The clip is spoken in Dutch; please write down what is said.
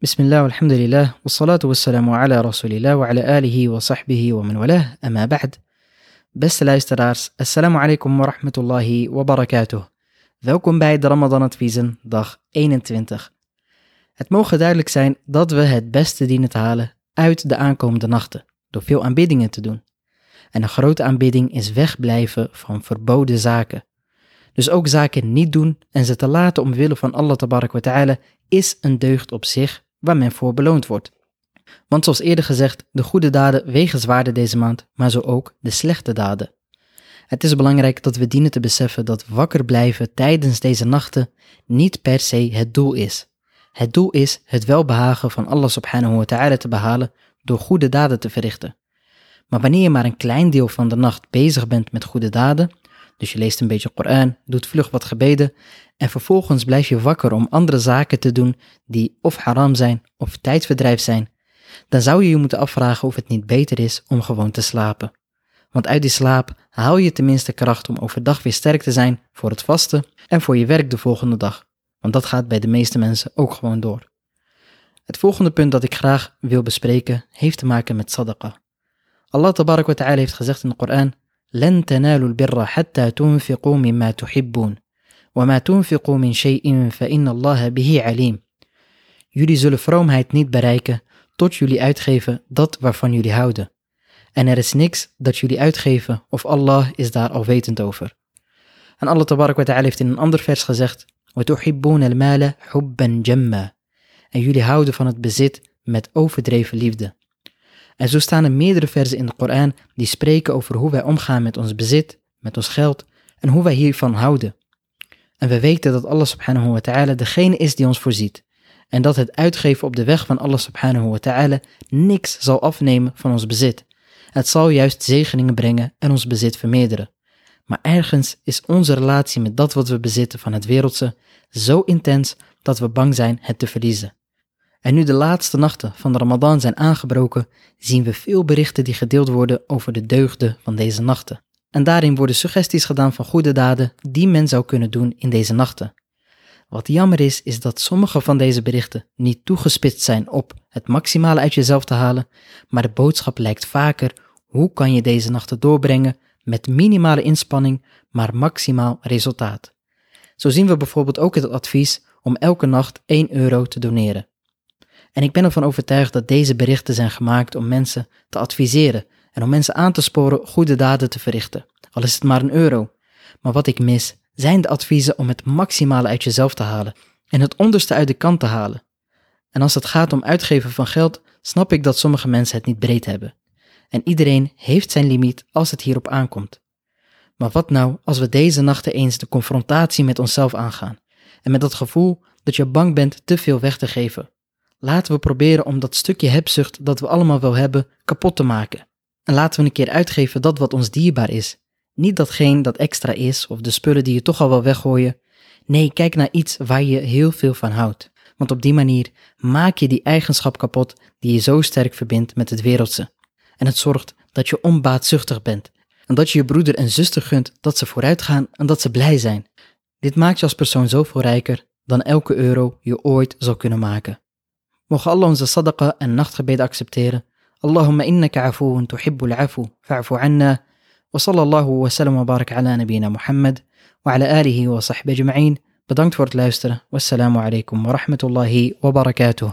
Bismillah, alhamdulillah, wassalatu wassalamu ala rasulillah wa ala alihi wa sahbihi wa man walah, amma ba'd. Beste luisteraars, assalamu alaikum wa rahmatullahi wa barakatuh. Welkom bij de Ramadan Adviezen, dag 21. Het mogen duidelijk zijn dat we het beste dienen te halen uit de aankomende nachten, door veel aanbiddingen te doen. En een grote aanbidding is wegblijven van verboden zaken. Dus ook zaken niet doen en ze te laten omwille van Allah ta'ala is een deugd op zich waar men voor beloond wordt. Want zoals eerder gezegd, de goede daden wegen zwaarder deze maand, maar zo ook de slechte daden. Het is belangrijk dat we dienen te beseffen dat wakker blijven tijdens deze nachten niet per se het doel is. Het doel is het welbehagen van Allah subhanahu wa ta'ala te behalen door goede daden te verrichten. Maar wanneer je maar een klein deel van de nacht bezig bent met goede daden, dus je leest een beetje Koran, doet vlug wat gebeden en vervolgens blijf je wakker om andere zaken te doen die of haram zijn of tijdverdrijf zijn, dan zou je je moeten afvragen of het niet beter is om gewoon te slapen. Want uit die slaap haal je tenminste kracht om overdag weer sterk te zijn voor het vasten en voor je werk de volgende dag. Want dat gaat bij de meeste mensen ook gewoon door. Het volgende punt dat ik graag wil bespreken heeft te maken met sadaqa. Allah wa ta'ala heeft gezegd in de Koran لن تنالوا البر حتى تنفقوا مما تحبون وما تنفقوا من شيء فإن الله به عليم Jullie zullen vroomheid niet bereiken tot jullie uitgeven dat waarvan jullie houden. En er is niks dat jullie uitgeven of Allah is daar al wetend over. En Allah tabarak wa ta'ala heeft in een ander vers gezegd وَتُحِبُّونَ الْمَالَ حُبًّا جَمًّا En jullie houden van het bezit met overdreven liefde. En zo staan er meerdere versen in de Koran die spreken over hoe wij omgaan met ons bezit, met ons geld en hoe wij hiervan houden. En we weten dat Allah subhanahu wa ta'ala degene is die ons voorziet. En dat het uitgeven op de weg van Allah subhanahu wa ta'ala niks zal afnemen van ons bezit. Het zal juist zegeningen brengen en ons bezit vermeerderen. Maar ergens is onze relatie met dat wat we bezitten van het wereldse zo intens dat we bang zijn het te verliezen. En nu de laatste nachten van de Ramadan zijn aangebroken, zien we veel berichten die gedeeld worden over de deugden van deze nachten. En daarin worden suggesties gedaan van goede daden die men zou kunnen doen in deze nachten. Wat jammer is, is dat sommige van deze berichten niet toegespitst zijn op het maximale uit jezelf te halen, maar de boodschap lijkt vaker hoe kan je deze nachten doorbrengen met minimale inspanning, maar maximaal resultaat. Zo zien we bijvoorbeeld ook het advies om elke nacht 1 euro te doneren. En ik ben ervan overtuigd dat deze berichten zijn gemaakt om mensen te adviseren en om mensen aan te sporen goede daden te verrichten, al is het maar een euro. Maar wat ik mis, zijn de adviezen om het maximale uit jezelf te halen en het onderste uit de kant te halen. En als het gaat om uitgeven van geld, snap ik dat sommige mensen het niet breed hebben. En iedereen heeft zijn limiet als het hierop aankomt. Maar wat nou als we deze nachten eens de confrontatie met onszelf aangaan en met dat gevoel dat je bang bent te veel weg te geven Laten we proberen om dat stukje hebzucht dat we allemaal wel hebben kapot te maken. En laten we een keer uitgeven dat wat ons dierbaar is. Niet datgene dat extra is of de spullen die je toch al wel weggooien. Nee, kijk naar iets waar je heel veel van houdt. Want op die manier maak je die eigenschap kapot die je zo sterk verbindt met het wereldse. En het zorgt dat je onbaatzuchtig bent. En dat je je broeder en zuster gunt dat ze vooruit gaan en dat ze blij zijn. Dit maakt je als persoon zoveel rijker dan elke euro je ooit zal kunnen maken. Mogen Allah onze sadaqa en nachtgebeden accepteren. Allahumma innaka afuun tuhibbul afu fa'fu anna. Wa sallallahu wa sallam wa barak ala nabina Muhammad wa ala alihi wa sahbihi ajma'in. Bedankt voor het luisteren. Wassalamu alaikum wa rahmatullahi wa barakatuh.